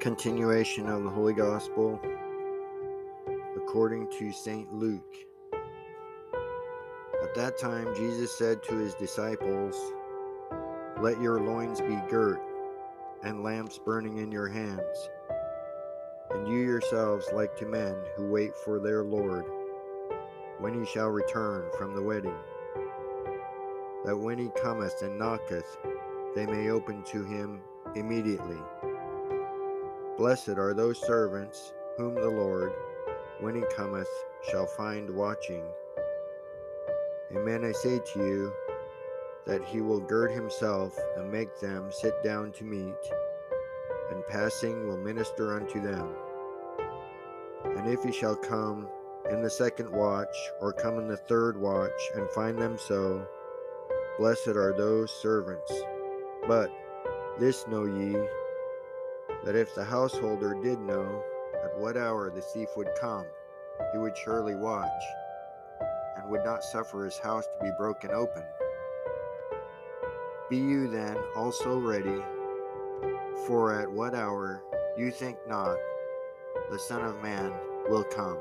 Continuation of the Holy Gospel according to St. Luke. At that time, Jesus said to his disciples, Let your loins be girt, and lamps burning in your hands, and you yourselves like to men who wait for their Lord, when he shall return from the wedding, that when he cometh and knocketh, they may open to him immediately. Blessed are those servants whom the Lord, when he cometh, shall find watching. Amen, I say to you, that he will gird himself and make them sit down to meat, and passing will minister unto them. And if he shall come in the second watch, or come in the third watch, and find them so, blessed are those servants. But this know ye, that if the householder did know at what hour the thief would come, he would surely watch, and would not suffer his house to be broken open. Be you then also ready, for at what hour you think not the Son of Man will come.